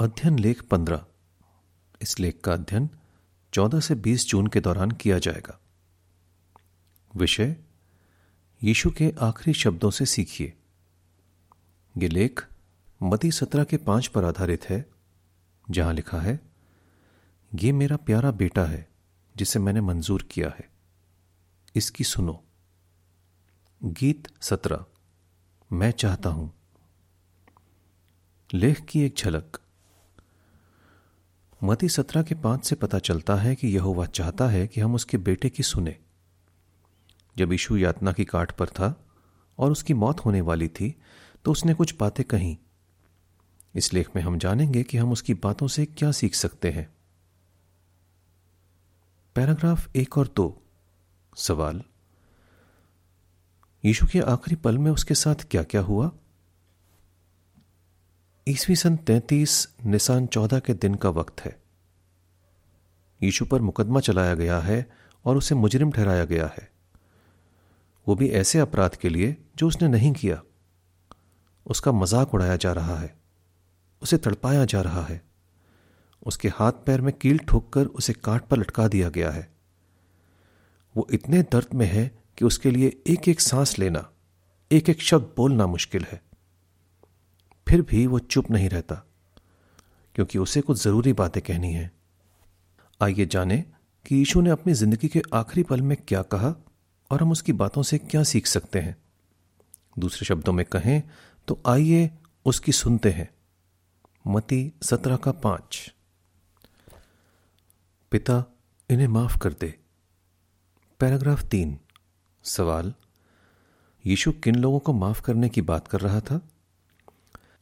अध्ययन लेख पंद्रह। इस लेख का अध्ययन 14 से 20 जून के दौरान किया जाएगा। विषय, यीशु के आखिरी शब्दों से सीखिए। ये लेख मती सत्रह के पाँच पर आधारित है, जहाँ लिखा है, ये मेरा प्यारा बेटा है, जिसे मैंने मंजूर किया है। इसकी सुनो। गीत सत्रह। मैं चाहता हूँ। लेख की एक झलक। मती सत्रह के पाँच से पता चलता है कि यह चाहता है कि हम उसके बेटे की सुने। जब यीशु यातना की काट पर था और उसकी मौत होने वाली थी तो उसने कुछ बातें कही। इस लेख में हम जानेंगे कि हम उसकी बातों से क्या सीख सकते हैं। पैराग्राफ एक और दो। सवाल, यीशु के आखिरी पल में उसके साथ क्या क्या हुआ? ईसवी सन तैतीस निशान चौदह के दिन का वक्त है। यीशु पर मुकदमा चलाया गया है और उसे मुजरिम ठहराया गया है। वो भी ऐसे अपराध के लिए जो उसने नहीं किया। उसका मज़ाक उड़ाया जा रहा है। उसे तड़पाया जा रहा है। उसके हाथ पैर में कील ठोककर उसे काट पर लटका दिया गया है। वो इतने दर्द में है कि उसके लिए एक एक सांस लेना एक एक शब्द बोलना मुश्किल है। फिर भी वो चुप नहीं रहता, क्योंकि उसे कुछ ज़रूरी बातें कहनी है। आइए जाने कि यीशु ने अपनी ज़िंदगी के आखिरी पल में क्या कहा और हम उसकी बातों से क्या सीख सकते हैं। दूसरे शब्दों में कहें तो आइए उसकी सुनते हैं। मती सत्रह का पाँच। पिता, इन्हें माफ़ कर दे। पैराग्राफ तीन। सवाल, यीशु किन लोगों को माफ़ करने की बात कर रहा था?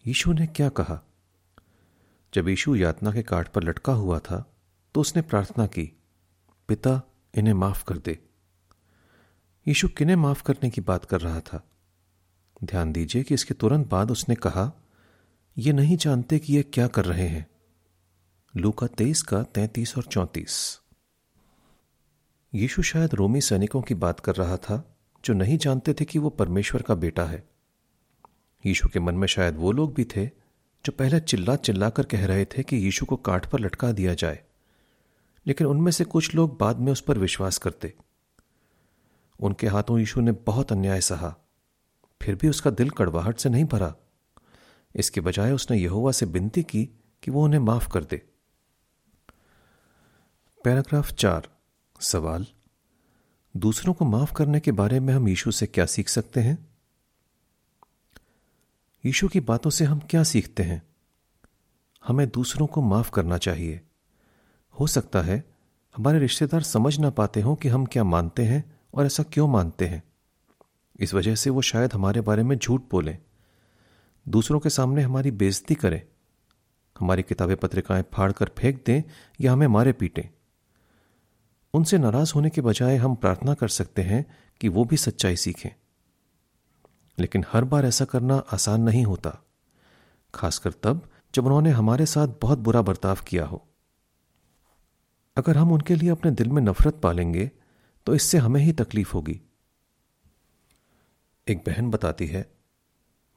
यीशु ने क्या कहा? जब यीशु यातना के काट पर लटका हुआ था तो उसने प्रार्थना की, पिता, इन्हें माफ़ कर दे। यीशु किन्हें माफ़ करने की बात कर रहा था? ध्यान दीजिए कि इसके तुरंत बाद उसने कहा, ये नहीं जानते कि ये क्या कर रहे हैं? लू का तेईस का तैतीस और चौंतीस। यीशु शायद रोमी सैनिकों की बात कर रहा था, जो नहीं जानते थे कि वो परमेश्वर का बेटा है। यीशु के मन में शायद वो लोग भी थे जो पहले चिल्ला चिल्ला कर कह रहे थे कि यीशु को काट पर लटका दिया जाए। लेकिन उनमें से कुछ लोग बाद में उस पर विश्वास करते। उनके हाथों यीशु ने बहुत अन्याय सहा। फिर भी उसका दिल कड़वाहट से नहीं भरा। इसके बजाय उसने यहोवा से विनती की कि वो उन्हें माफ़ कर दे। पैराग्राफ चार, सवाल। दूसरों को माफ़ करने के बारे में हम यीशु से क्या सीख सकते हैं? यीशु की बातों से हम क्या सीखते हैं? हमें दूसरों को माफ़ करना चाहिए। हो सकता है हमारे रिश्तेदार समझ ना पाते हों कि हम क्या मानते हैं और ऐसा क्यों मानते हैं। इस वजह से वो शायद हमारे बारे में झूठ बोलें। दूसरों के सामने हमारी बेइज्जती करें। हमारी किताबें पत्रिकाएँ फाड़ कर फेंक दें या हमें मारे पीटें। उनसे नाराज़ होने के बजाय हम प्रार्थना कर सकते हैं कि वो भी सच्चाई सीखें। लेकिन हर बार ऐसा करना आसान नहीं होता, खासकर तब जब उन्होंने हमारे साथ बहुत बुरा बर्ताव किया हो। अगर हम उनके लिए अपने दिल में नफरत पालेंगे तो इससे हमें ही तकलीफ़ होगी। एक बहन बताती है,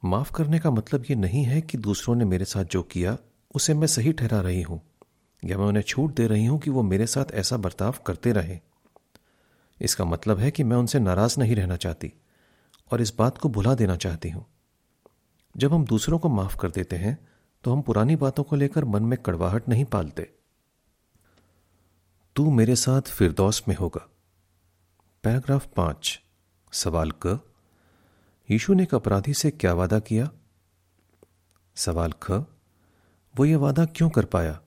माफ़ करने का मतलब यह नहीं है कि दूसरों ने मेरे साथ जो किया, उसे मैं सही ठहरा रही हूँ, या मैं उन्हें छूट दे रही हूँ कि वो मेरे साथ ऐसा बर्ताव करते रहें। इसका मतलब है कि मैं उनसे नाराज़ नहीं रहना चाहती। और इस बात को भुला देना चाहती हूँ। जब हम दूसरों को माफ़ कर देते हैं तो हम पुरानी बातों को लेकर मन में कड़वाहट नहीं पालते। तू मेरे साथ फिरदौस में होगा। पैराग्राफ पाँच। सवाल क। यीशु ने एक अपराधी से क्या वादा किया? सवाल ख। वो ये वादा क्यों कर पाया?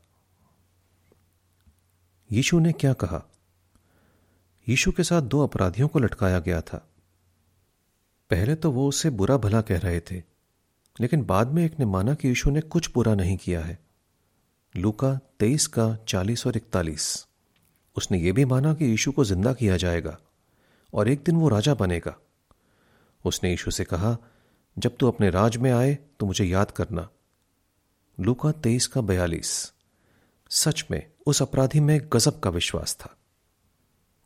यीशु ने क्या कहा? यीशु के साथ दो अपराधियों को लटकाया गया था। पहले तो वो उसे बुरा भला कह रहे थे, लेकिन बाद में एक ने माना कि यीशु ने कुछ बुरा नहीं किया है। लूका तेईस का चालीस और इकतालीस। उसने ये भी माना कि यीशु को ज़िंदा किया जाएगा और एक दिन वो राजा बनेगा। उसने यीशु से कहा, जब तू अपने राज में आए तो मुझे याद करना। लूका तेईस का बयालीस। सच में, उस अपराधी में गजब का विश्वास था।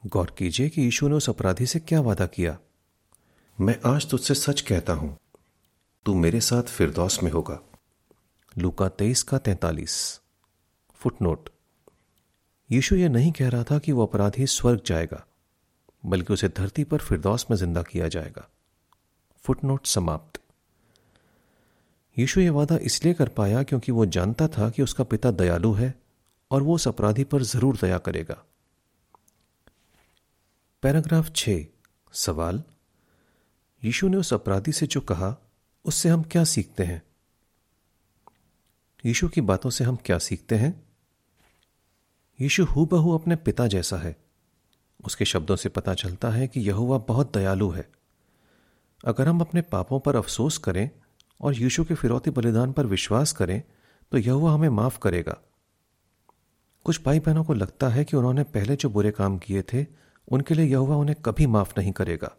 गौर कीजिए कि यीशु ने उस अपराधी से क्या वादा किया। मैं आज तुझसे सच कहता हूँ, तू मेरे साथ फिरदौस में होगा। लूका तेईस का तैतालीस। फुटनोट। यीशु यह नहीं कह रहा था कि वह अपराधी स्वर्ग जाएगा, बल्कि उसे धरती पर फिरदौस में ज़िंदा किया जाएगा। फुटनोट समाप्त। यीशु यह वादा इसलिए कर पाया क्योंकि वो जानता था कि उसका पिता दयालु है और वो उस अपराधी पर ज़रूर दया करेगा। पैराग्राफ छ। सवाल। यीशु ने उस अपराधी से जो कहा, उससे हम क्या सीखते हैं? यीशु की बातों से हम क्या सीखते हैं? यीशु हूबहू अपने पिता जैसा है। उसके शब्दों से पता चलता है कि यहुआ बहुत दयालु है। अगर हम अपने पापों पर अफसोस करें और यीशु के फिरौती बलिदान पर विश्वास करें तो यहुआ हमें माफ़ करेगा। कुछ भाई बहनों को लगता है कि उन्होंने पहले जो बुरे काम किए थे, उनके लिए यहुआ उन्हें कभी माफ़ नहीं करेगा।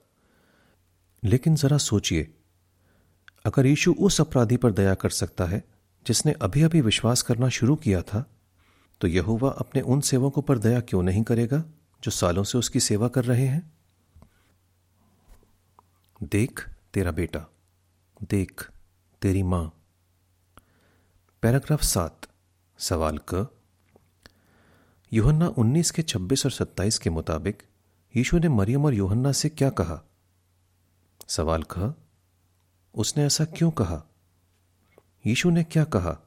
लेकिन जरा सोचिए, अगर यीशु उस अपराधी पर दया कर सकता है, जिसने अभी अभी विश्वास करना शुरू किया था तो यहुवा अपने उन सेवकों पर दया क्यों नहीं करेगा, जो सालों से उसकी सेवा कर रहे हैं? देख तेरा बेटा, देख तेरी माँ। पैराग्राफ सात, सवाल क। योहन्ना 19 के 26 और 27 के मुताबिक, यीशु ने मरियम और योहन्ना से क्या कहा? सवाल ख उसने ऐसा क्यों कहा? यीशु ने क्या कहा?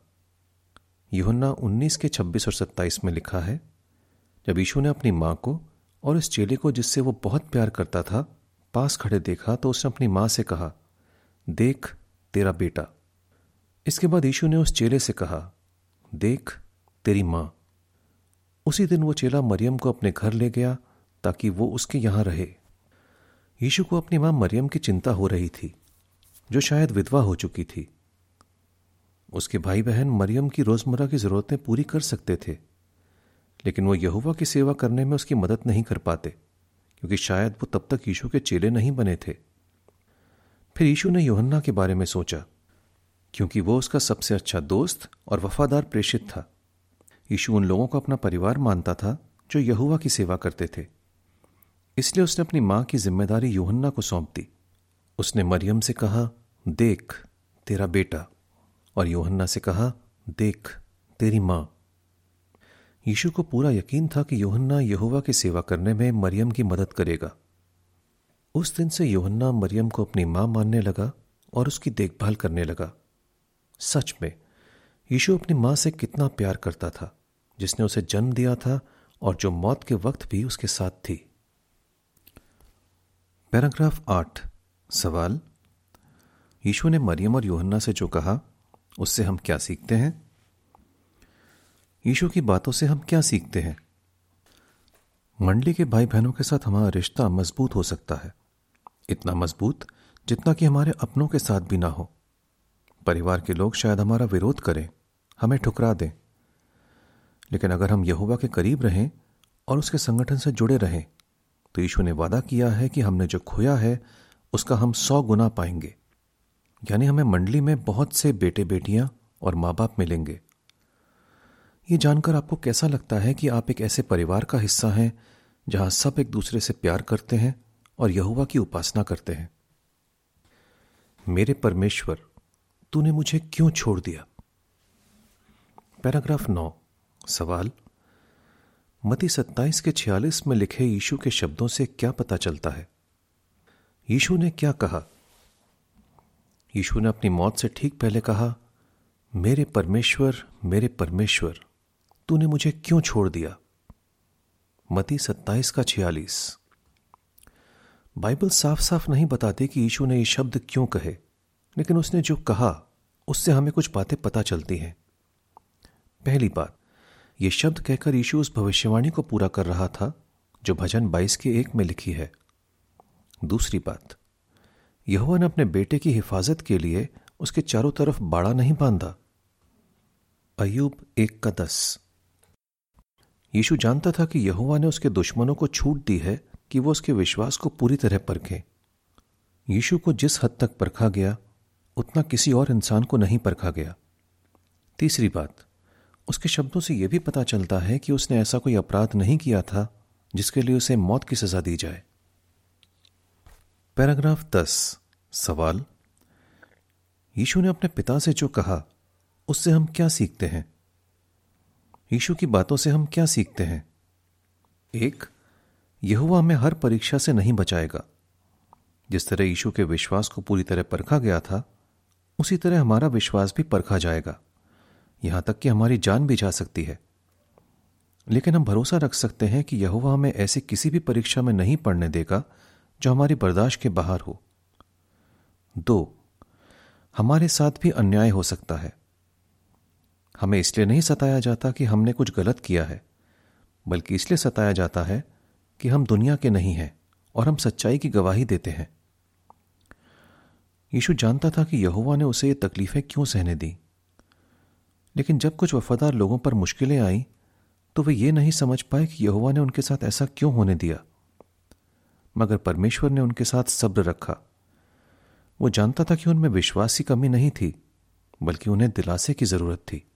योहन्ना 19 के 26 और 27 में लिखा है, जब यीशु ने अपनी माँ को और इस चेले को जिससे वो बहुत प्यार करता था, पास खड़े देखा तो उसने अपनी माँ से कहा, देख तेरा बेटा। इसके बाद यीशु ने उस चेले से कहा, देख तेरी माँ। उसी दिन वो चेला मरियम को अपने घर ले गया, ताकि वो उसके यहाँ रहे। यीशु को अपनी माँ मरियम की चिंता हो रही थी, जो शायद विधवा हो चुकी थी। उसके भाई बहन मरियम की रोज़मर्रा की जरूरतें पूरी कर सकते थे, लेकिन वो यहुवा की सेवा करने में उसकी मदद नहीं कर पाते, क्योंकि शायद वो तब तक यीशु के चेले नहीं बने थे। फिर यीशु ने योहन्ना के बारे में सोचा, क्योंकि वो उसका सबसे अच्छा दोस्त और वफादार प्रेषित था। यीशु उन लोगों को अपना परिवार मानता था, जो यहुवा की सेवा करते थे। इसलिए उसने अपनी माँ की ज़िम्मेदारी योहन्ना को सौंप दी। उसने मरियम से कहा, देख तेरा बेटा। और योहन्ना से कहा, देख तेरी माँ। यीशु को पूरा यकीन था कि योहन्ना यहुवा की सेवा करने में मरियम की मदद करेगा। उस दिन से योहन्ना मरियम को अपनी माँ मानने लगा और उसकी देखभाल करने लगा। सच में, यीशु अपनी माँ से कितना प्यार करता था, जिसने उसे जन्म दिया था और जो मौत के वक्त भी उसके साथ थी। पैराग्राफ आठ, सवाल। यीशु ने मरियम और योहन्ना से जो कहा, उससे हम क्या सीखते हैं? यीशु की बातों से हम क्या सीखते हैं? मंडली के भाई बहनों के साथ हमारा रिश्ता मज़बूत हो सकता है। इतना मज़बूत जितना कि हमारे अपनों के साथ भी ना हो। परिवार के लोग शायद हमारा विरोध करें, हमें ठुकरा दें। लेकिन अगर हम यहुवा के करीब रहें और उसके संगठन से जुड़े रहें तो यीशु ने वादा किया है कि हमने जो खोया है, उसका हम सौ गुना पाएँगे। यानी हमें मंडली में बहुत से बेटे बेटियाँ और माँ बाप मिलेंगे। ये जानकर आपको कैसा लगता है कि आप एक ऐसे परिवार का हिस्सा हैं, जहाँ सब एक दूसरे से प्यार करते हैं और यहुआ की उपासना करते हैं? मेरे परमेश्वर, तूने मुझे क्यों छोड़ दिया? पैराग्राफ नौ, सवाल मती सत्ताईस के छियालीस में लिखे यीशु के शब्दों से क्या पता चलता है? यीशु ने क्या कहा? यीशु ने अपनी मौत से ठीक पहले कहा, मेरे परमेश्वर मेरे परमेश्वर, तूने मुझे क्यों छोड़ दिया? मती सत्ताईस का छियालीस। बाइबल साफ़ साफ़ नहीं बताती कि यीशु ने ये शब्द क्यों कहे, लेकिन उसने जो कहा, उससे हमें कुछ बातें पता चलती हैं। पहली बात यह शब्द कहकर यीशु उस भविष्यवाणी को पूरा कर रहा था, जो भजन बाईस के एक में लिखी है। दूसरी बात यहुआ ने अपने बेटे की हिफाजत के लिए उसके चारों तरफ़ बाड़ा नहीं बांधा। अयूब एक का दस। यीशु जानता था कि यहुआ ने उसके दुश्मनों को छूट दी है कि वो उसके विश्वास को पूरी तरह परखें। यीशु को जिस हद तक परखा गया, उतना किसी और इंसान को नहीं परखा गया। तीसरी बात उसके शब्दों से यह भी पता चलता है कि उसने ऐसा कोई अपराध नहीं किया था जिसके लिए उसे मौत की सजा दी जाए। पैराग्राफ दस, सवाल। यीशु ने अपने पिता से जो कहा, उससे हम क्या सीखते हैं? यीशु की बातों से हम क्या सीखते हैं? एक यहुआ हमें हर परीक्षा से नहीं बचाएगा। जिस तरह यीशु के विश्वास को पूरी तरह परखा गया था, उसी तरह हमारा विश्वास भी परखा जाएगा। यहाँ तक कि हमारी जान भी जा सकती है। लेकिन हम भरोसा रख सकते हैं कि यहुआ हमें ऐसी किसी भी परीक्षा में नहीं पढ़ने देगा, जो हमारी बर्दाश्त के बाहर हो। दो, हमारे साथ भी अन्याय हो सकता है। हमें इसलिए नहीं सताया जाता कि हमने कुछ गलत किया है, बल्कि इसलिए सताया जाता है कि हम दुनिया के नहीं हैं और हम सच्चाई की गवाही देते हैं। यीशु जानता था कि यहुआ ने उसे ये तकलीफें क्यों सहने दी। लेकिन जब कुछ वफादार लोगों पर मुश्किलें आई तो वे ये नहीं समझ पाए कि यहुआ ने उनके साथ ऐसा क्यों होने दिया। मगर परमेश्वर ने उनके साथ सब्र रखा। वो जानता था कि उनमें विश्वास की कमी नहीं थी, बल्कि उन्हें दिलासे की ज़रूरत थी।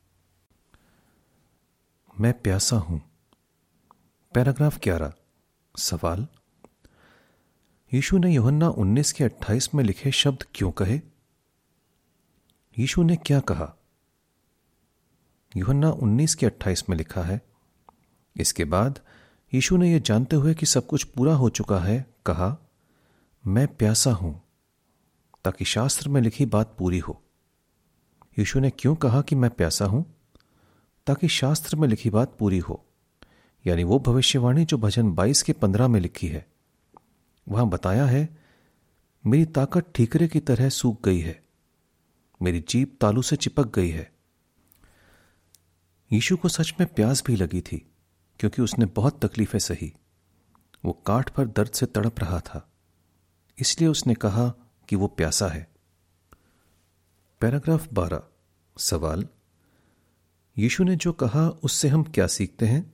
मैं प्यासा हूँ। पैराग्राफ ग्यारह, सवाल। यीशु ने योहन्ना 19 के 28 में लिखे शब्द क्यों कहे? यीशु ने क्या कहा? योहन्ना 19 के 28 में लिखा है, इसके बाद यीशु ने यह जानते हुए कि सब कुछ पूरा हो चुका है, कहा, मैं प्यासा हूँ, ताकि शास्त्र में लिखी बात पूरी हो। यीशु ने क्यों कहा कि मैं प्यासा हूँ? ताकि शास्त्र में लिखी बात पूरी हो, यानी वो भविष्यवाणी जो भजन 22 के 15 में लिखी है। वहाँ बताया है, मेरी ताकत ठीकरे की तरह सूख गई है, मेरी जीप तालू से चिपक गई है यीशु को सच में प्यास भी लगी थी, क्योंकि उसने बहुत तकलीफें सही। वो काठ पर दर्द से तड़प रहा था। इसलिए उसने कहा कि वो प्यासा है। पैराग्राफ बारह। सवाल। यीशु ने जो कहा, उससे हम क्या सीखते हैं?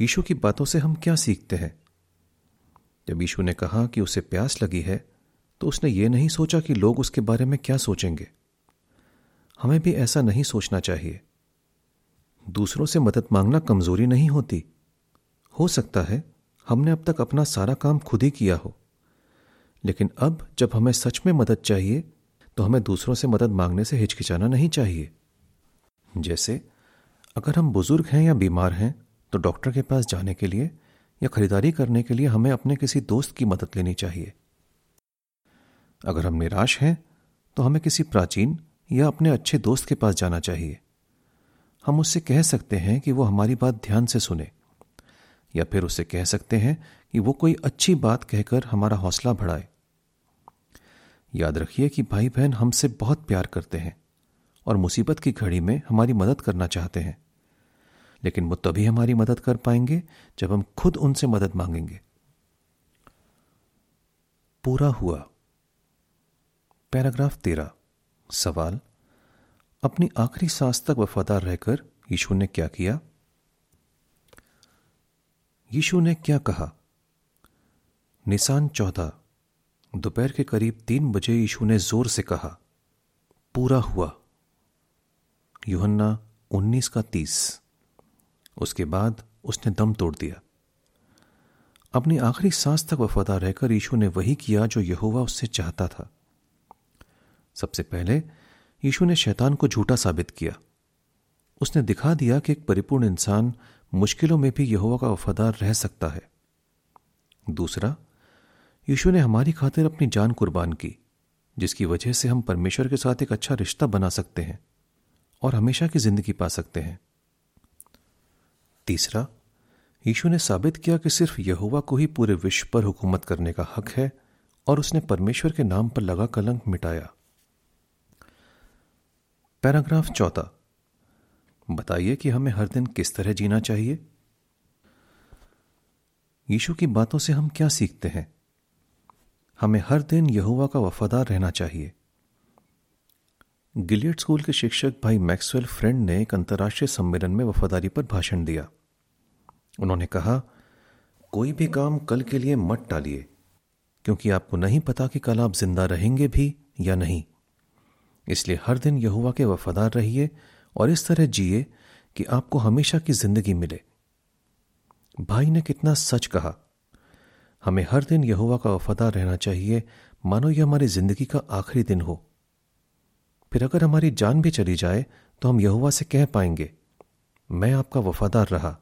यीशु की बातों से हम क्या सीखते हैं? जब यीशु ने कहा कि उसे प्यास लगी है तो उसने ये नहीं सोचा कि लोग उसके बारे में क्या सोचेंगे। हमें भी ऐसा नहीं सोचना चाहिए। दूसरों से मदद मांगना कमज़ोरी नहीं होती। हो सकता है हमने अब तक अपना सारा काम खुद ही किया हो। लेकिन अब जब हमें सच में मदद चाहिए तो हमें दूसरों से मदद मांगने से हिचकिचाना नहीं चाहिए। जैसे, अगर हम बुज़ुर्ग हैं या बीमार हैं तो डॉक्टर के पास जाने के लिए या खरीदारी करने के लिए हमें अपने किसी दोस्त की मदद लेनी चाहिए। अगर हम निराश हैं तो हमें किसी प्राचीन या अपने अच्छे दोस्त के पास जाना चाहिए। हम उससे कह सकते हैं कि वो हमारी बात ध्यान से सुने, या फिर उससे कह सकते हैं कि वो कोई अच्छी बात कहकर हमारा हौसला बढ़ाए। याद रखिए कि भाई बहन हमसे बहुत प्यार करते हैं और मुसीबत की घड़ी में हमारी मदद करना चाहते हैं। लेकिन वो तभी हमारी मदद कर पाएँगे जब हम खुद उनसे मदद मांगेंगे। पूरा हुआ। पैराग्राफ तेरह। सवाल, अपनी आखिरी सांस तक वफादार रहकर यीशु ने क्या किया? यीशु ने क्या कहा? निशान चौदह, दोपहर के करीब तीन बजे यीशु ने ज़ोर से कहा, पूरा हुआ। युहन्ना उन्नीस का तीस। उसके बाद उसने दम तोड़ दिया। अपनी आखिरी सांस तक वफादार रहकर यीशु ने वही किया जो यहोवा उससे चाहता था। सबसे पहले यीशु ने शैतान को झूठा साबित किया। उसने दिखा दिया कि एक परिपूर्ण इंसान मुश्किलों में भी यहोवा का वफादार रह सकता है। दूसरा, यीशु ने हमारी खातिर अपनी जान कुर्बान की, जिसकी वजह से हम परमेश्वर के साथ एक अच्छा रिश्ता बना सकते हैं और हमेशा की ज़िंदगी पा सकते हैं। तीसरा, यीशु ने साबित किया कि सिर्फ़ यहोवा को ही पूरे विश्व पर हुकूमत करने का हक है और उसने परमेश्वर के नाम पर लगा कलंक मिटाया। पैराग्राफ चौथा। बताइए कि हमें हर दिन किस तरह जीना चाहिए? यीशु की बातों से हम क्या सीखते हैं? हमें हर दिन यहुआ का वफादार रहना चाहिए। गिलियड स्कूल के शिक्षक भाई मैक्सवेल फ्रेंड ने एक अंतर्राष्ट्रीय सम्मेलन में वफादारी पर भाषण दिया। उन्होंने कहा, कोई भी काम कल के लिए मत टालिए, क्योंकि आपको नहीं पता कि कल आप ज़िंदा रहेंगे भी या नहीं। इसलिए हर दिन यहुआ के वफादार रहिए और इस तरह जिए कि आपको हमेशा की ज़िंदगी मिले। भाई ने कितना सच कहा, हमें हर दिन यहुआ का वफादार रहना चाहिए। मानो यह हमारी ज़िंदगी का आखिरी दिन हो। फिर अगर हमारी जान भी चली जाए तो हम यहुआ से कह पाएँगे, मैं आपका वफादार रहा।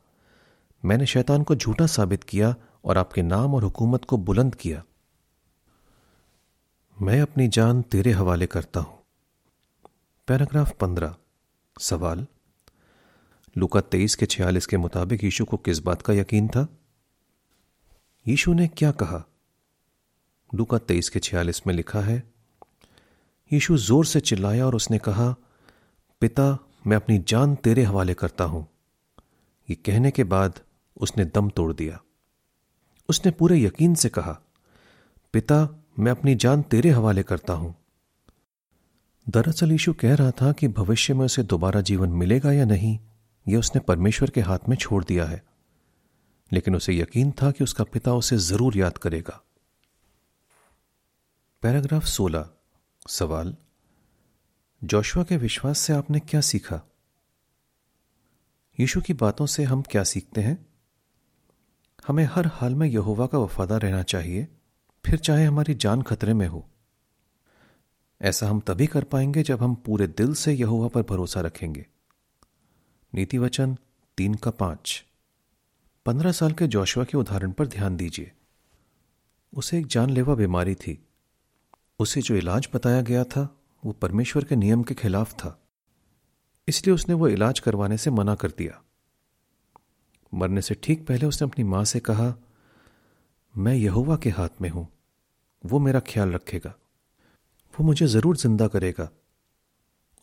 मैंने शैतान को झूठा साबित किया और आपके नाम और हुकूमत को बुलंद किया। मैं अपनी जान तेरे हवाले करता हूँ। पैराग्राफ पंद्रह। सवाल। लुका तेईस के छियालीस के मुताबिक यीशु को किस बात का यकीन था? यीशु ने क्या कहा? लुका तेईस के छियालीस में लिखा है, यीशु ज़ोर से चिल्लाया और उसने कहा, पिता, मैं अपनी जान तेरे हवाले करता हूँ ये कहने के बाद उसने दम तोड़ दिया। उसने पूरे यकीन से कहा, पिता, मैं अपनी जान तेरे हवाले करता हूँ। दरअसल यीशु कह रहा था कि भविष्य में उसे दोबारा जीवन मिलेगा या नहीं, यह उसने परमेश्वर के हाथ में छोड़ दिया है। लेकिन उसे यकीन था कि उसका पिता उसे ज़रूर याद करेगा। पैराग्राफ 16 सवाल, जोशुआ के विश्वास से आपने क्या सीखा? यीशु की बातों से हम क्या सीखते हैं? हमें हर हाल में यहोवा का वफादार रहना चाहिए, फिर चाहे हमारी जान खतरे में हो। ऐसा हम तभी कर पाएँगे जब हम पूरे दिल से यहोवा पर भरोसा रखेंगे। नीति वचन तीन का पाँच। पंद्रह साल के जोशुआ के उदाहरण पर ध्यान दीजिए। उसे एक जानलेवा बीमारी थी। उसे जो इलाज बताया गया था, वो परमेश्वर के नियम के खिलाफ था। इसलिए उसने वो इलाज करवाने से मना कर दिया। मरने से ठीक पहले उसने अपनी माँ से कहा, मैं यहोवा के हाथ में हूँ। वो मेरा ख्याल रखेगा। वो मुझे ज़रूर ज़िंदा करेगा।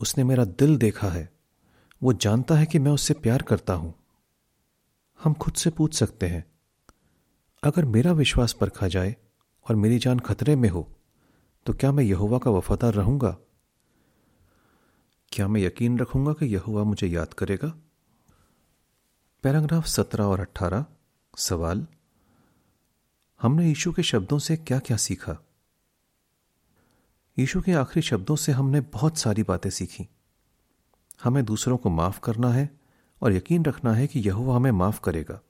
उसने मेरा दिल देखा है। वो जानता है कि मैं उससे प्यार करता हूँ। हम खुद से पूछ सकते हैं, अगर मेरा विश्वास परखा जाए और मेरी जान खतरे में हो तो क्या मैं यहुवा का वफादार रहूँगा? क्या मैं यकीन रखूँगा कि यहुवा मुझे याद करेगा? पैराग्राफ सत्रह और अट्ठारह सवाल, हमने यीशु के शब्दों से क्या क्या सीखा? यीशु के आखिरी शब्दों से हमने बहुत सारी बातें सीखी। हमें दूसरों को माफ़ करना है और यकीन रखना है कि यहुवा हमें माफ़ करेगा।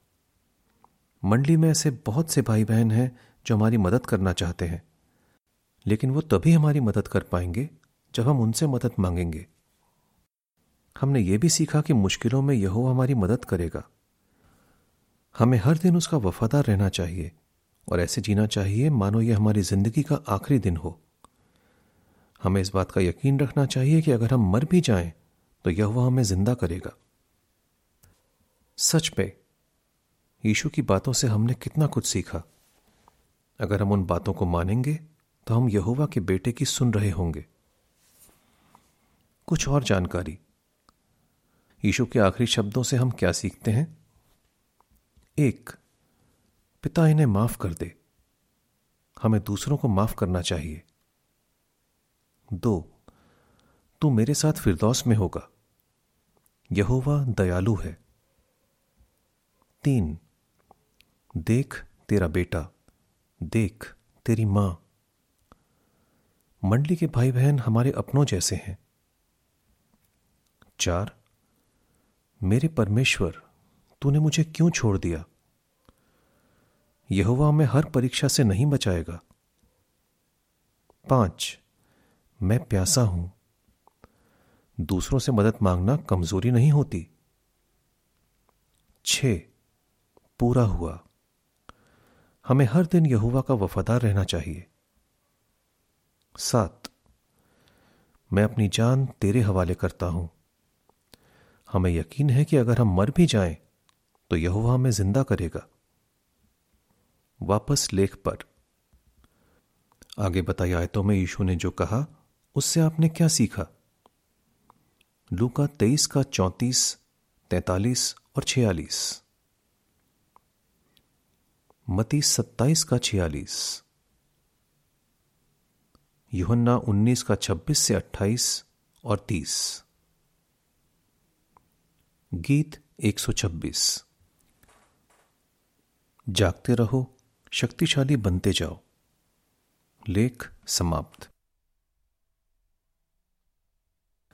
मंडली में ऐसे बहुत से भाई बहन हैं जो हमारी मदद करना चाहते हैं, लेकिन वो तभी हमारी मदद कर पाएँगे जब हम उनसे मदद मांगेंगे। हमने ये भी सीखा कि मुश्किलों में यहो हमारी मदद करेगा। हमें हर दिन उसका वफादार रहना चाहिए और ऐसे जीना चाहिए मानो यह हमारी ज़िंदगी का आखिरी दिन हो। हमें इस बात का यकीन रखना चाहिए कि अगर हम मर भी जाएँ तो यह हमें ज़िंदा करेगा। सच पे, यीशु की बातों से हमने कितना कुछ सीखा। अगर हम उन बातों को मानेंगे तो हम यहोवा के बेटे की सुन रहे होंगे। कुछ और जानकारी। यीशु के आखिरी शब्दों से हम क्या सीखते हैं? एक, पिता इन्हें माफ़ कर दे। हमें दूसरों को माफ़ करना चाहिए। दो। तू मेरे साथ फिरदौस में होगा। यहोवा दयालु है। तीन। देख तेरा बेटा। देख तेरी माँ। मंडली के भाई बहन हमारे अपनों जैसे हैं। चार। मेरे परमेश्वर, तूने मुझे क्यों छोड़ दिया? यहोवा हमें हर परीक्षा से नहीं बचाएगा। पाँच। मैं प्यासा हूँ। दूसरों से मदद मांगना कमज़ोरी नहीं होती। छ पूरा हुआ। हमें हर दिन यहुवा का वफादार रहना चाहिए। सात, मैं अपनी जान तेरे हवाले करता हूँ। हमें यकीन है कि अगर हम मर भी जाएँ तो यहुवा हमें ज़िंदा करेगा। वापस लेख पर। आगे बताई आयतों में यीशु ने जो कहा उससे आपने क्या सीखा? लूका तेईस का चौंतीस, तैतालीस और छियालीस। मती सत्ताईस का छियालीस। युहन्ना उन्नीस का छब्बीस से अट्ठाईस और तीस। गीत एक सौ छब्बीस। जागते रहो, शक्तिशाली बनते जाओ। लेख समाप्त।